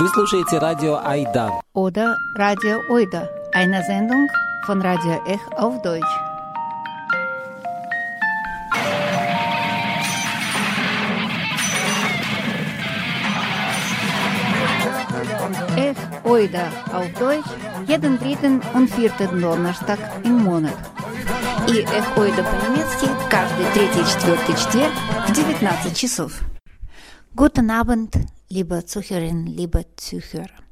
Вы слушаете радио Айда. Oder Radio Oida, eine Sendung von Radio Ech auf Deutsch. Ech Oida auf Deutsch jeden dritten und vierten Donnerstag im Monat. И Эх Оида по-немецки каждый третий и четвертый четверг в 19 часов. Guten Abend, liebe Zuhörerinnen, liebe Zuhörer.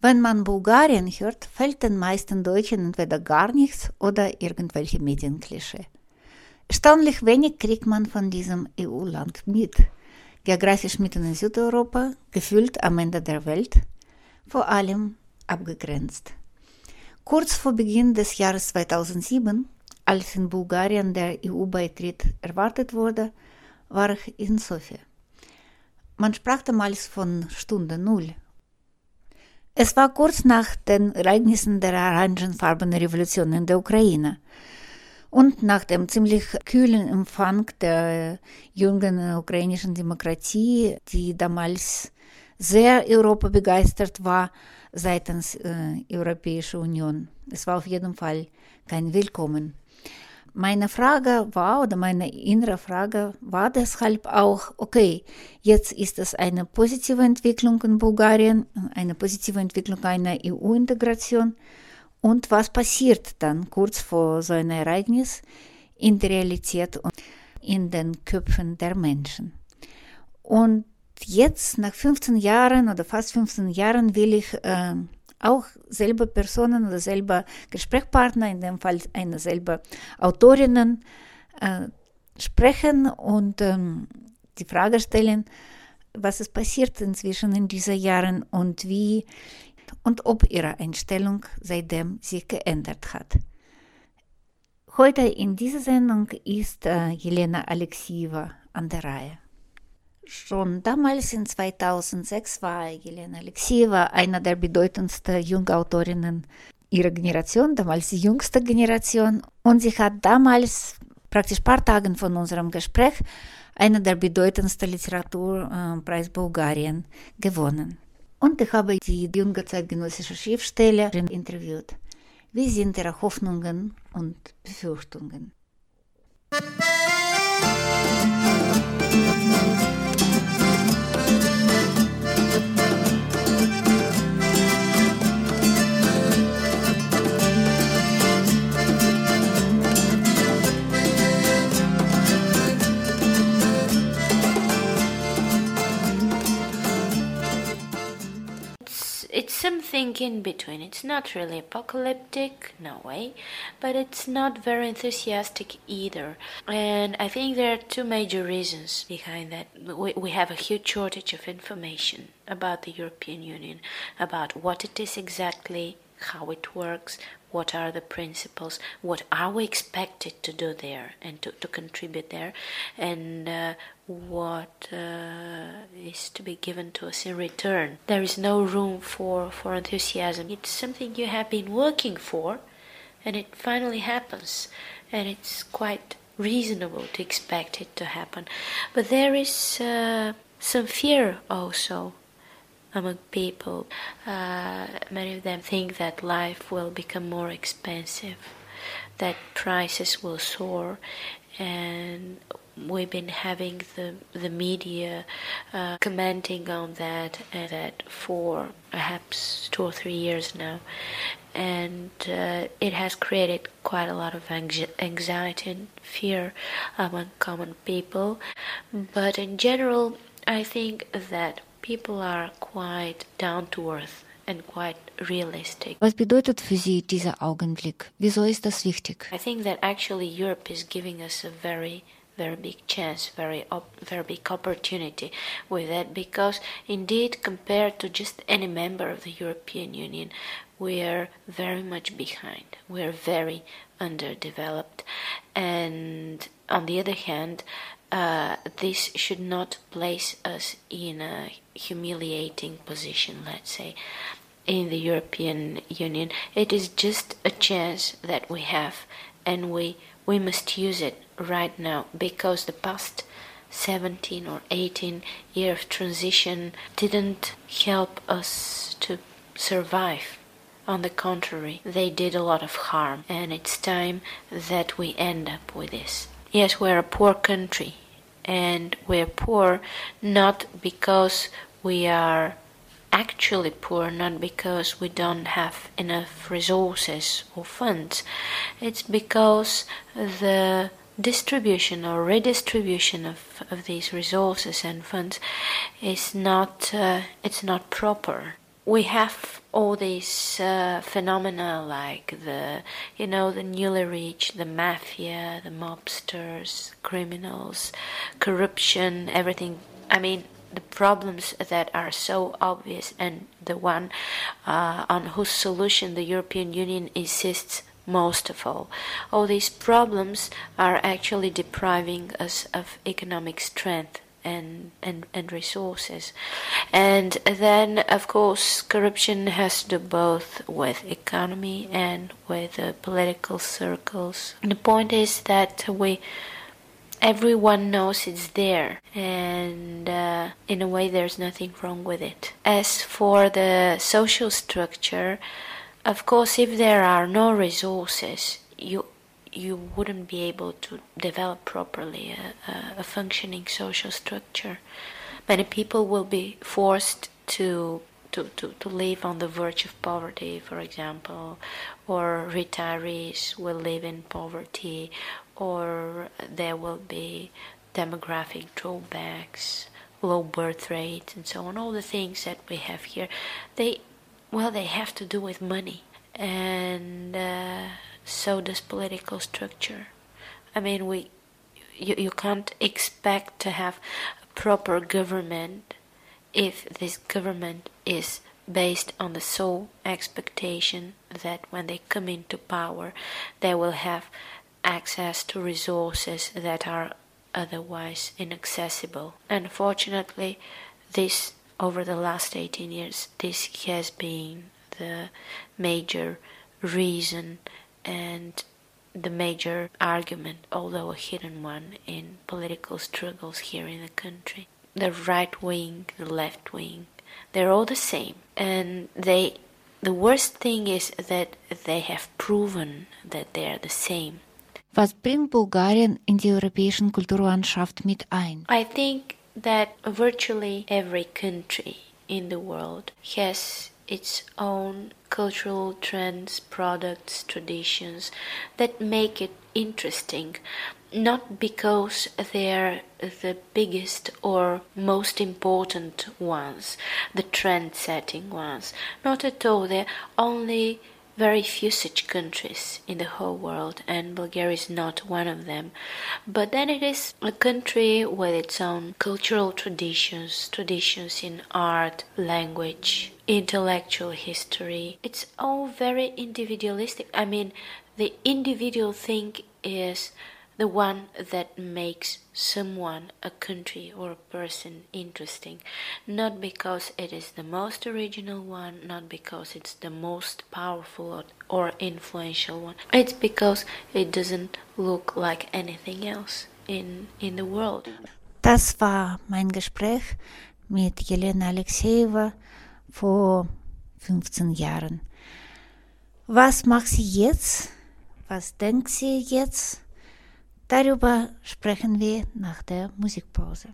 Wenn man Bulgarien hört, fällt den meisten Deutschen entweder gar nichts oder irgendwelche Medienklischee. Erstaunlich wenig kriegt man von diesem EU-Land mit. Geografisch mitten in Südeuropa, gefühlt am Ende der Welt, vor allem abgegrenzt. Kurz vor Beginn des Jahres 2007, als in Bulgarien der EU-Beitritt erwartet wurde, war ich in Sofia. Man sprach damals von Stunde Null. Es war kurz nach den Ereignissen der orangenfarbenen Revolution in der Ukraine und nach dem ziemlich kühlen Empfang der jungen ukrainischen Demokratie, die damals sehr Europa begeistert war seitens äh, Europäischer Union. Es war auf jeden Fall kein Willkommen. Meine Frage war, oder meine innere Frage war deshalb auch, okay, jetzt ist es eine positive Entwicklung in Bulgarien, eine positive Entwicklung einer EU-Integration. Und was passiert dann kurz vor so einem Ereignis in der Realität und in den Köpfen der Menschen? Und jetzt, nach 15 Jahren oder fast 15 Jahren, will ich äh, auch selber Personen oder selber Gesprächspartner, in dem Fall eine selber Autorinnen, äh, sprechen und ähm, die Frage stellen, was ist passiert inzwischen in diesen Jahren und wie und ob ihre Einstellung seitdem sich geändert hat. Heute in dieser Sendung ist äh, Jelena Alexieva an der Reihe. Schon damals in 2006 war Jelena Alexeeva einer der bedeutendsten Jungautorinnen ihrer Generation, damals die jüngste Generation. Und sie hat damals, praktisch ein paar Tage von unserem Gespräch, einen der bedeutendsten Literaturpreis Bulgarien gewonnen. Und ich habe die junge zeitgenössische Schriftstellerin interviewt. Wie sind ihre Hoffnungen und Befürchtungen? it's in between. It's not really apocalyptic, no way, but it's not very enthusiastic either. And I think there are two major reasons behind that. We, we have a huge shortage of information about the European Union, about what it is exactly, how it works, what are the principles, what are we expected to do there and to, to contribute there, and uh, what uh, is to be given to us in return. There is no room for, for enthusiasm. It's something you have been working for, and it finally happens, and it's quite reasonable to expect it to happen. But there is uh, some fear also among people. Uh, many of them think that life will become more expensive, that prices will soar, and we've been having the the media uh, commenting on that and that for perhaps two or three years now, and uh, it has created quite a lot of anxiety and fear among common people. But in general, I think that people are quite down to earth and quite realistic. Was bedeutet für Sie dieser Augenblick? Wieso ist das wichtig? I think that actually Europe is giving us a very very big chance, very op- very big opportunity with that because indeed compared to just any member of the European Union, we are very much behind. We are very underdeveloped, and on the other hand, uh, this should not place us in a humiliating position, let's say, in the European Union. It is just a chance that we have, and we we must use it right now because the past 17 or 18 year of transition didn't help us to survive. On the contrary, they did a lot of harm, and it's time that we end up with this. Yes, we're a poor country, and we're poor not because we are actually poor, not because we don't have enough resources or funds. It's because the distribution or redistribution of, of these resources and funds is not uh, it's not proper. We have all these uh, phenomena like the you know the newly rich the mafia the mobsters criminals corruption everything. I mean the problems that are so obvious and the one uh, on whose solution the european union insists most of all. All these problems are actually depriving us of economic strength and, and, and resources. And then, of course, corruption has to do both with economy and with uh, political circles. The point is that we everyone knows it's there and uh, in a way there's nothing wrong with it as for the social structure of course, if there are no resources, you you wouldn't be able to develop properly a, a, functioning social structure. Many people will be forced to to, to, to live on the verge of poverty, for example, or retirees will live in poverty, or there will be demographic drawbacks, low birth rates, and so on. All the things that we have here, they well, they have to do with money, and uh, so does political structure. I mean, we you, you can't expect to have a proper government if this government is based on the sole expectation that when they come into power, they will have access to resources that are otherwise inaccessible. Unfortunately, this over the last 18 years, this has been the major reason and the major argument, although a hidden one, in political struggles here in the country. The right wing, the left wing, they're all the same. And they the worst thing is that they have proven that they are the same. Was bringt Bulgarien in die europäischen Kulturlandschaft mit ein? I think that virtually every country in the world has its own cultural trends, products, traditions that make it interesting, not because they're the biggest or most important ones, the trend setting ones, not at all, they're only very few such countries in the whole world, and Bulgaria is not one of them. But then it is a country with its own cultural traditions, traditions in art, language, intellectual history. It's all very individualistic. I mean, the individual thing is the one that makes someone, a country, or a person interesting, not because it is the most original one, not because it's the most powerful or influential one. It's because it doesn't look like anything else in, in the world. Das war mein Gespräch mit Jelena Alexieva vor 15 Jahren. Was macht sie jetzt? Was denkt sie jetzt? Darüber sprechen wir nach der Musikpause.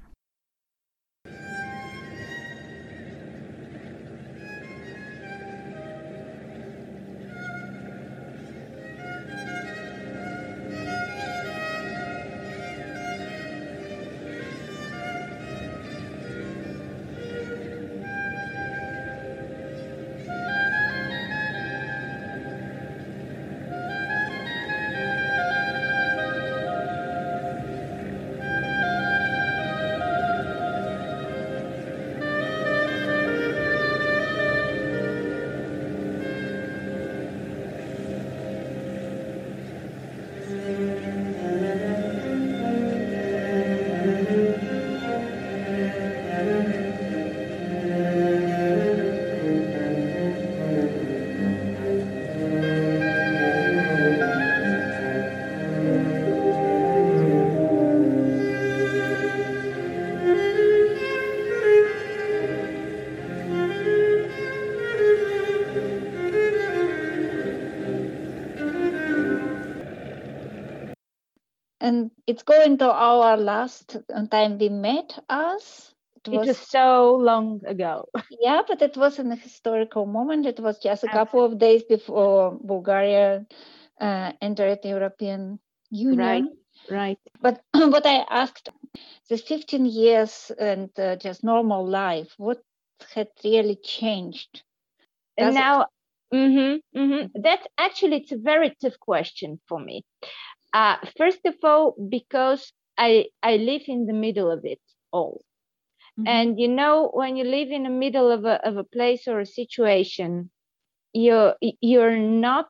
It's going to our last time we met us. It was, it was so long ago. yeah, but it was an historical moment. It was just a couple of days before Bulgaria uh, entered the European Union. Right, right. But what I asked, the 15 years and uh, just normal life, what had really changed? Does and now, it... mm-hmm, mm-hmm. that's actually it's a very tough question for me. Uh, first of all, because I I live in the middle of it all. Mm-hmm. And you know, when you live in the middle of a of a place or a situation, you're you're not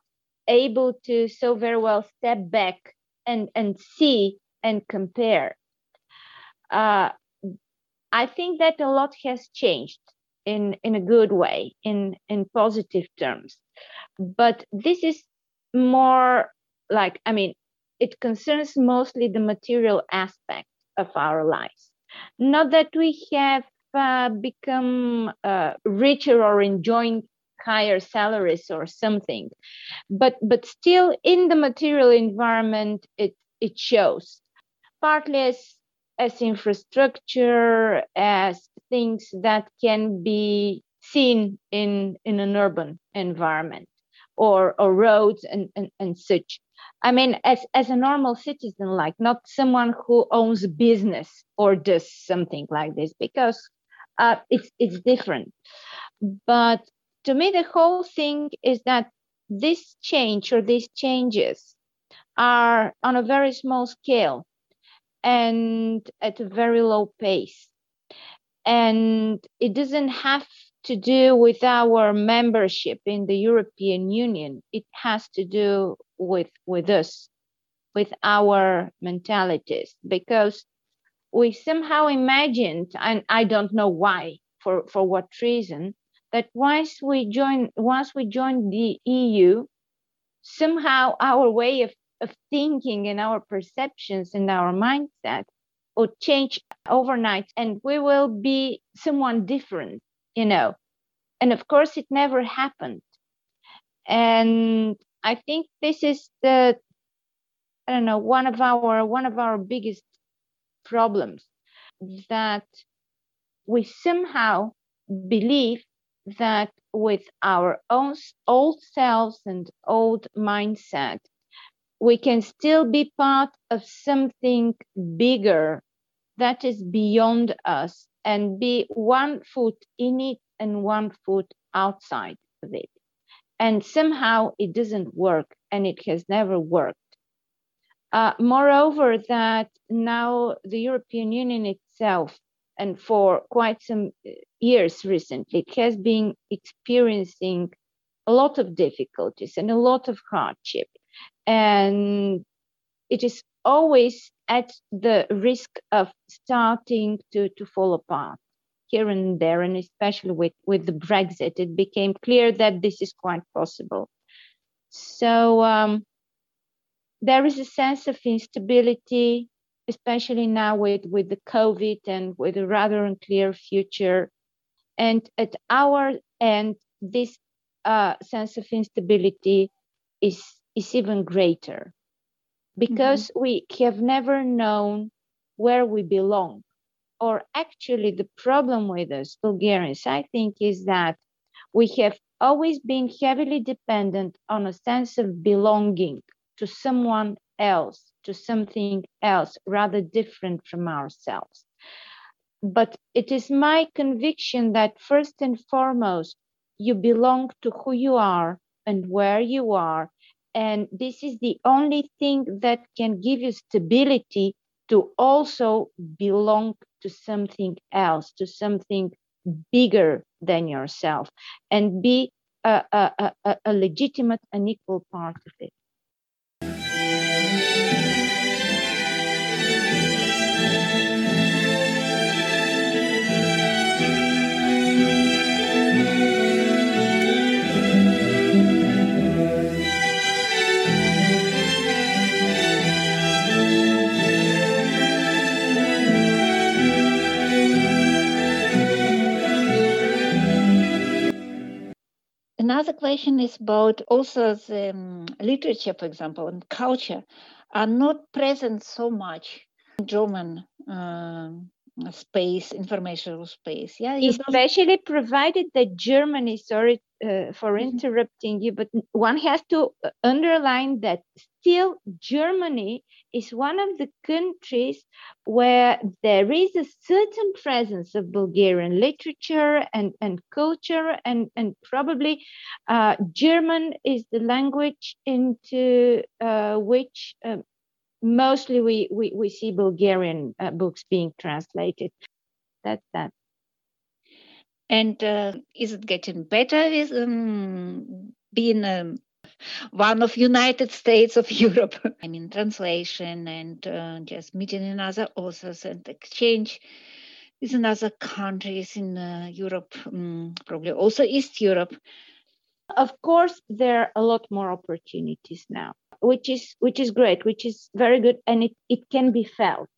able to so very well step back and and see and compare. Uh, I think that a lot has changed in in a good way, in in positive terms. But this is more like I mean, it concerns mostly the material aspect of our lives. Not that we have uh, become uh, richer or enjoying higher salaries or something, but but still in the material environment it it shows partly as as infrastructure as things that can be seen in in an urban environment or or roads and, and, and such I mean, as, as a normal citizen, like not someone who owns a business or does something like this, because uh, it's it's different. But to me, the whole thing is that this change or these changes are on a very small scale and at a very low pace. And it doesn't have to do with our membership in the European Union. It has to do with with us, with our mentalities, because we somehow imagined, and I don't know why, for, for what reason, that once we join once we join the EU, somehow our way of, of thinking and our perceptions and our mindset will change overnight and we will be someone different, you know. And of course it never happened. And I think this is the I don't know one of our one of our biggest problems that we somehow believe that with our own old selves and old mindset we can still be part of something bigger that is beyond us and be one foot in it and one foot outside of it and somehow it doesn't work and it has never worked. Uh, moreover, that now the European Union itself, and for quite some years recently, has been experiencing a lot of difficulties and a lot of hardship. And it is always at the risk of starting to, to fall apart here and there, and especially with, with the Brexit, it became clear that this is quite possible. So um, there is a sense of instability, especially now with, with the COVID and with a rather unclear future. And at our end, this uh, sense of instability is, is even greater because mm-hmm. we have never known where we belong or actually the problem with us Bulgarians, I think, is that we have always been heavily dependent on a sense of belonging to someone else, to something else, rather different from ourselves. But it is my conviction that first and foremost, you belong to who you are and where you are. And this is the only thing that can give you stability to also belong to something else, to something bigger than yourself, and be a, a, a, a legitimate and equal part of it. Another question is about also the um, literature, for example, and culture. are not present so much in German uh, space, informational space. Yeah, especially provided that Germany. Sorry uh, for mm-hmm. interrupting you, but one has to uh, underline that still Germany is one of the countries where there is a certain presence of Bulgarian literature and, and culture, and, and probably uh, German is the language into uh, which uh, mostly we, we, we see Bulgarian uh, books being translated. That's that. And uh, is it getting better with um, being um, one of United States of Europe. I mean, translation and uh, just meeting in other authors and exchange with other countries in uh, Europe, um, probably also East Europe. Of course, there are a lot more opportunities now, which is which is great, which is very good, and it, it can be felt.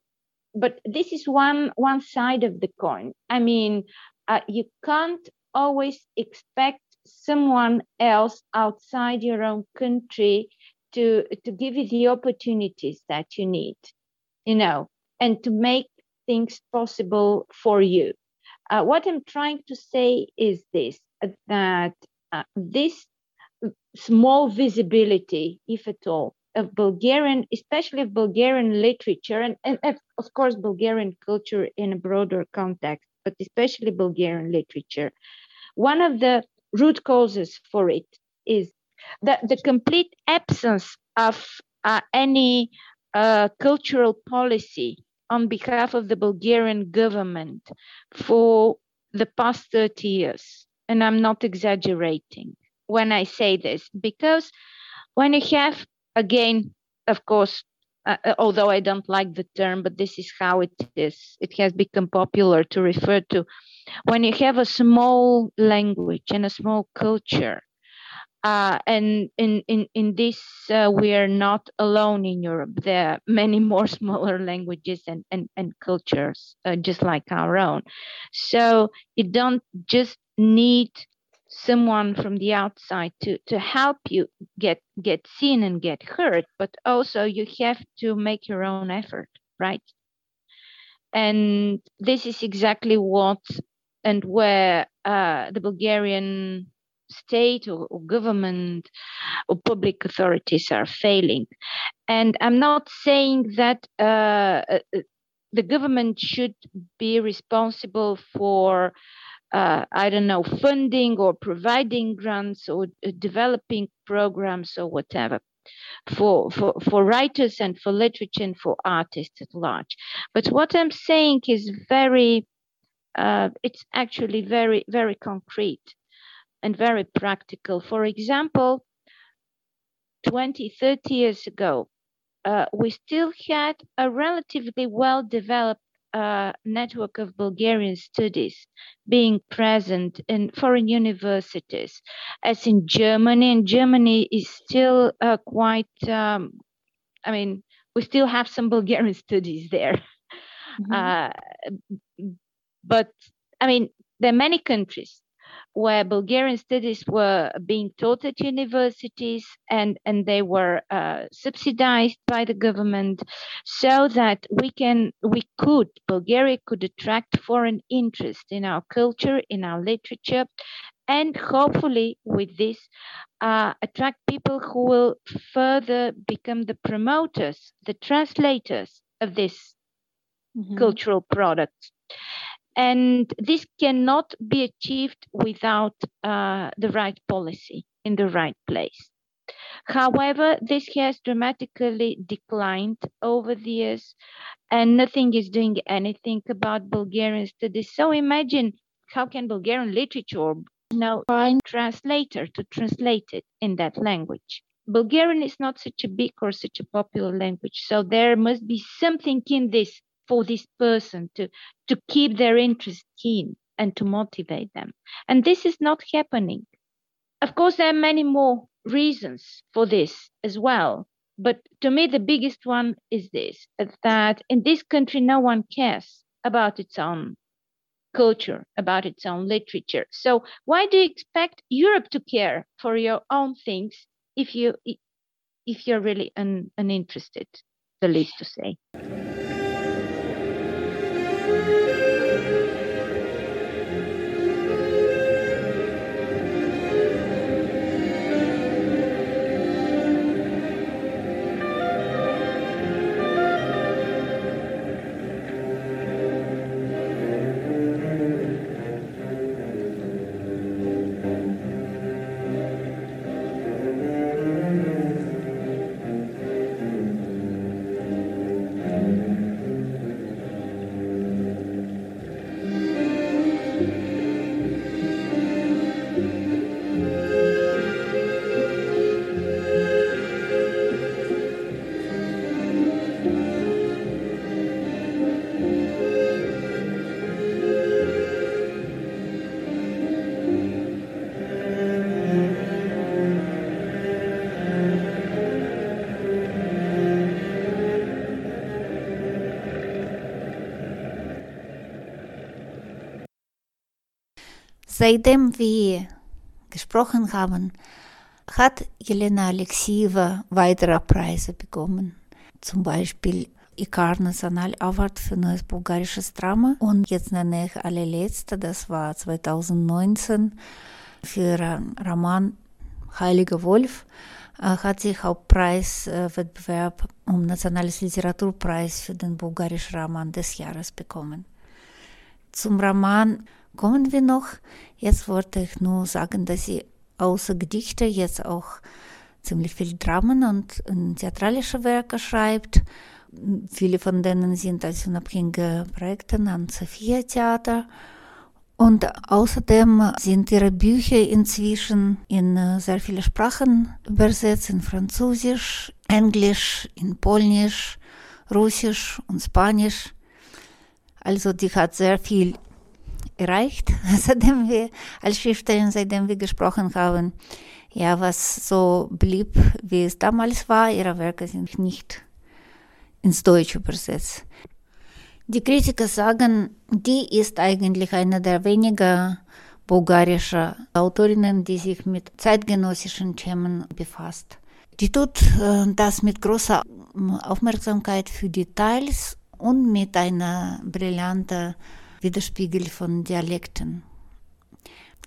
But this is one one side of the coin. I mean, uh, you can't always expect someone else outside your own country to to give you the opportunities that you need you know and to make things possible for you. Uh, what i'm trying to say is this that uh, this small visibility if at all of bulgarian especially of bulgarian literature and, and of course bulgarian culture in a broader context but especially bulgarian literature. One of the root causes for it is the, the complete absence of uh, any uh, cultural policy on behalf of the Bulgarian government for the past 30 years. And I'm not exaggerating when I say this, because when you have, again, of course, uh, uh although I don't like the term, but this is how it is, it has become popular to refer to when you have a small language and a small culture, uh, and in in in this uh, we are not alone in Europe. There are many more smaller languages and and and cultures uh, just like our own. So you don't just need someone from the outside to to help you get get seen and get heard, but also you have to make your own effort, right? And this is exactly what and where uh, the Bulgarian state or, or, government or public authorities are failing. And I'm not saying that uh, uh, the government should be responsible for. Uh, I don't know, funding or providing grants or uh, developing programs or whatever for, for, for writers and for literature and for artists at large. But what I'm saying is very uh, it's actually very, very concrete and very practical. For example, 20, 30 years ago, uh, we still had a relatively well developed uh, network of Bulgarian studies being present in foreign universities, as in Germany. And Germany is still uh, quite, um, I mean, we still have some Bulgarian studies there. Mm-hmm. But I mean, there are many countries where Bulgarian studies were being taught at universities and, and they were uh, subsidized by the government so that we can we could Bulgaria could attract foreign interest in our culture, in our literature, and hopefully with this uh, attract people who will further become the promoters, the translators of this mm-hmm. cultural product. And this cannot be achieved without uh, the right policy in the right place. However, this has dramatically declined over the years, and nothing is doing anything about Bulgarian studies. So imagine how can Bulgarian literature now find translator to translate it in that language. Bulgarian is not such a big or such a popular language, so there must be something in this for this person to to keep their interest keen and to motivate them. And this is not happening. Of course there are many more reasons for this as well but to me the biggest one is this that in this country no one cares about its own culture about its own literature. So why do you expect europe to care for your own things if you if you're really un, uninterested, the least to say. Seitdem wir gesprochen haben, hat Jelena Alexeeva weitere Preise bekommen. Zum Beispiel Ikar National Award für neues bulgarisches Drama. Und jetzt nenne ich alle letzte, das war 2019 für Roman Heiliger Wolf hat sie Hauptpreiswettbewerb um Nationales Literaturpreis für den bulgarischen Roman des Jahres bekommen. Zum Roman kommen wir noch. Jetzt wollte ich nur sagen, dass sie außer Gedichte jetzt auch ziemlich viel Dramen und, theatralische Werke schreibt. Viele von denen sind als unabhängige Projekte am Sophia Theater. Und außerdem sind ihre Bücher inzwischen in sehr viele Sprachen übersetzt, in Französisch, Englisch, in Polnisch, Russisch und Spanisch. Also die hat sehr viel erreicht, seitdem wir als Schriftstellerin, seitdem wir gesprochen haben. Ja, was so blieb, wie es damals war, ihre Werke sind nicht ins Deutsche übersetzt. Die Kritiker sagen, die ist eigentlich eine der wenigen bulgarischen Autorinnen, die sich mit zeitgenössischen Themen befasst. Die tut äh, das mit großer Aufmerksamkeit für Details und mit einer brillanten Widerspiegel von Dialekten.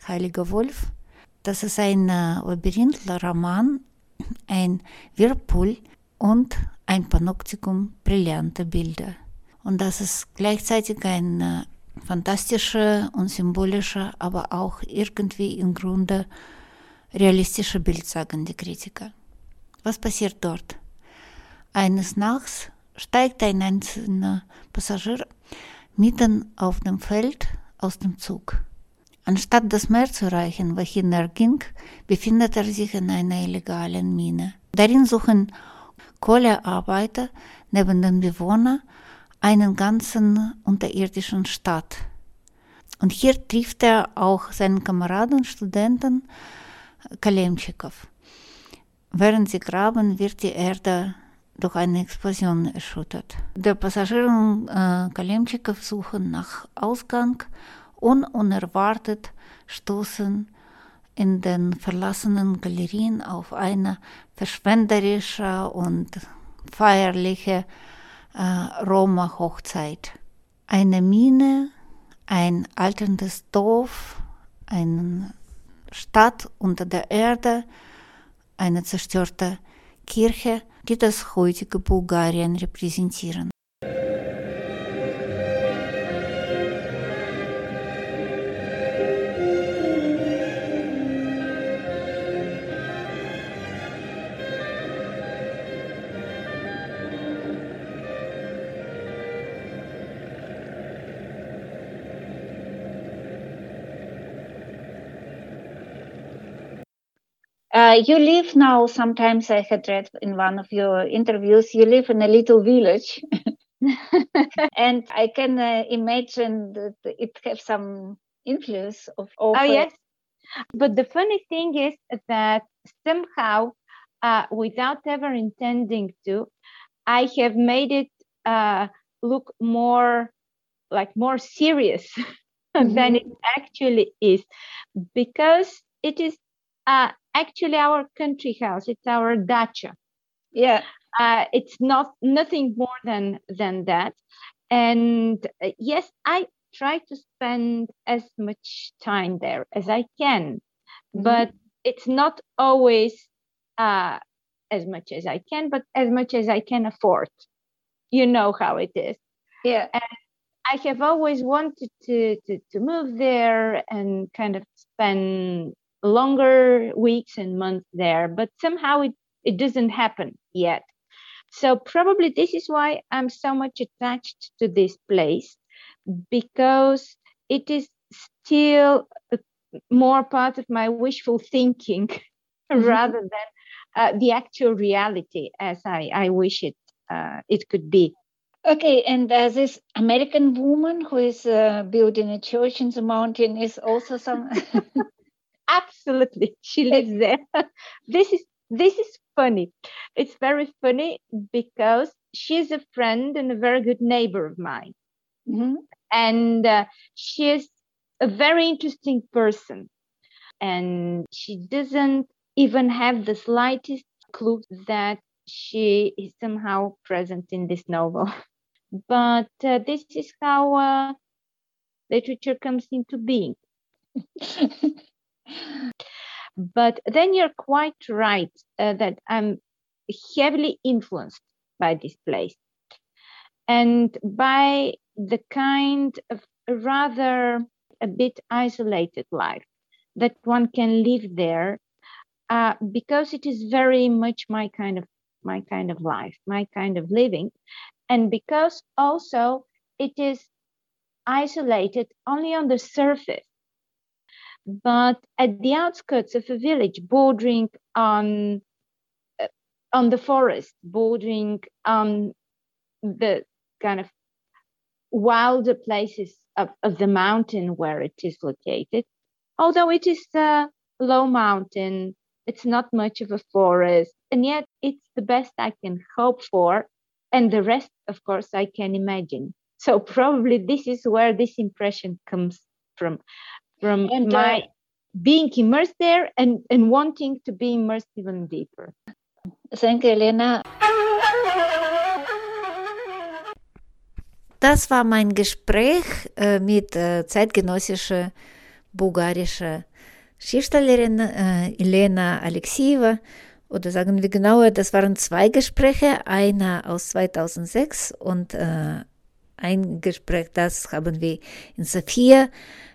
Heiliger Wolf, das ist ein Labyrinth-Roman, ein Whirlpool und ein Panoptikum brillanter Bilder. Und das ist gleichzeitig ein fantastischer und symbolischer, aber auch irgendwie im Grunde realistischer Bild, sagen die Kritiker. Was passiert dort? Eines Nachts steigt ein einzelner Passagier mitten auf dem Feld aus dem Zug. Anstatt das Meer zu erreichen, wohin er ging, befindet er sich in einer illegalen Mine. Darin suchen Kohlearbeiter neben den Bewohnern einen ganzen unterirdischen Stadt. Und hier trifft er auch seinen Kameraden, Studenten Kalemtschikow. Während sie graben, wird die Erde durch eine Explosion erschüttert. Der Passagier und äh, Kalemtschikow suchen nach Ausgang und unerwartet stoßen in den verlassenen Galerien auf eine verschwenderische und feierliche äh, Roma-Hochzeit. Eine Mine, ein alterndes Dorf, eine Stadt unter der Erde, eine zerstörte Kirche, die das heutige Bulgarien repräsentieren. Uh, you live now, sometimes I had read in one of your interviews, you live in a little village. and I can uh, imagine that it has some influence of. oh, yes. But the funny thing is that somehow, uh, without ever intending to, I have made it uh, look more like more serious mm-hmm. than it actually is because it is uh, actually our country house. It's our dacha. Yeah. Uh, it's not nothing more than than that. And uh, yes, I try to spend as much time there as I can, mm-hmm. but it's not always uh, as much as I can, but as much as I can afford. You know how it is. Yeah. And I have always wanted to, to, to move there and kind of spend longer weeks and months there, but somehow it, it doesn't happen yet. So probably this is why I'm so much attached to this place because it is still more part of my wishful thinking mm-hmm. rather than uh, the actual reality as I, I wish it uh, it could be. Okay, and uh, this American woman who is uh, building a church in the mountain is also some. Absolutely, she lives there. this is this is funny. It's very funny because she's a friend and a very good neighbor of mine, mm-hmm. and uh, she is a very interesting person, and she doesn't even have the slightest clue that she is somehow present in this novel. But uh, this is how uh, literature comes into being. But then you're quite right uh, that I'm heavily influenced by this place. And by the kind of rather a bit isolated life that one can live there uh, because it is very much my kind of my kind of life, my kind of living, and because also it is isolated only on the surface, but at the outskirts of a village bordering on uh, on the forest, bordering on the kind of wilder places of, of the mountain where it is located, although it is a low mountain it's not much of a forest, and yet it's the best I can hope for. And the rest, of course, I can imagine. So probably this is where this impression comes from, from and, uh, my being immersed there and, and wanting to be immersed even deeper. Thank you, Elena. Das war mein Gespräch äh, mit äh, zeitgenössischer bulgarischer Schriftstellerin äh, Elena Alexeeva, oder sagen wir genauer, das waren zwei Gespräche, einer aus 2006 und äh, ein Gespräch, das haben wir in Sofia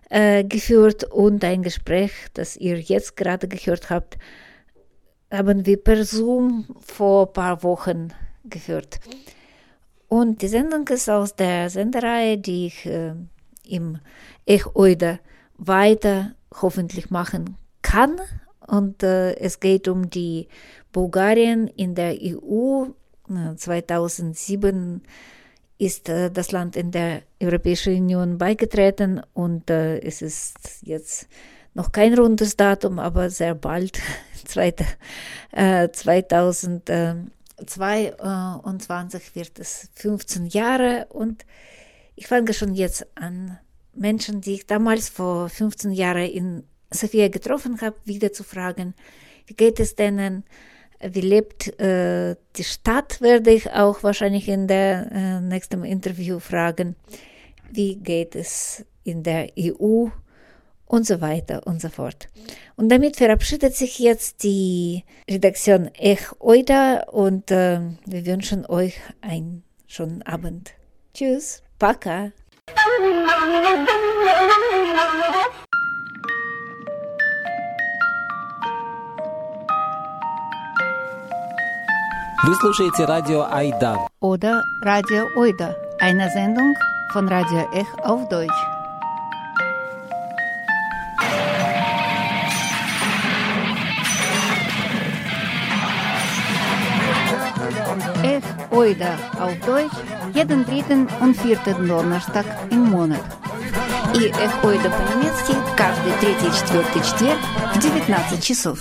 äh, geführt und ein Gespräch, das ihr jetzt gerade gehört habt, haben wir per Zoom vor ein paar Wochen geführt. Und die Sendung ist aus der Sendereihe, die ich äh, im Ech-Oida weiter hoffentlich machen kann. Und äh, es geht um die Bulgarien in der EU. 2007 ist äh, das Land in der Europäischen Union beigetreten und äh, es ist jetzt noch kein rundes Datum, aber sehr bald, 2022 äh, wird es 15 Jahre. Und ich fange schon jetzt an, Menschen, die ich damals vor 15 Jahren in Sofia getroffen habe, wieder zu fragen, wie geht es denen, wie lebt äh, die Stadt, werde ich auch wahrscheinlich in der äh, nächsten Interview fragen, wie geht es in der EU und so weiter und so fort. Und damit verabschiedet sich jetzt die Redaktion Ech Oida und äh, wir wünschen euch einen schönen Abend. Tschüss, Paka. Вы слушаете радио Айда. Oder Radio Oida, eine Sendung von Radio Ech auf Deutsch. Ech Oida auf Deutsch jeden dritten und vierten Donnerstag im Monat. И Эх Ойда по-немецки каждый третий четвертый четверг в 19 часов.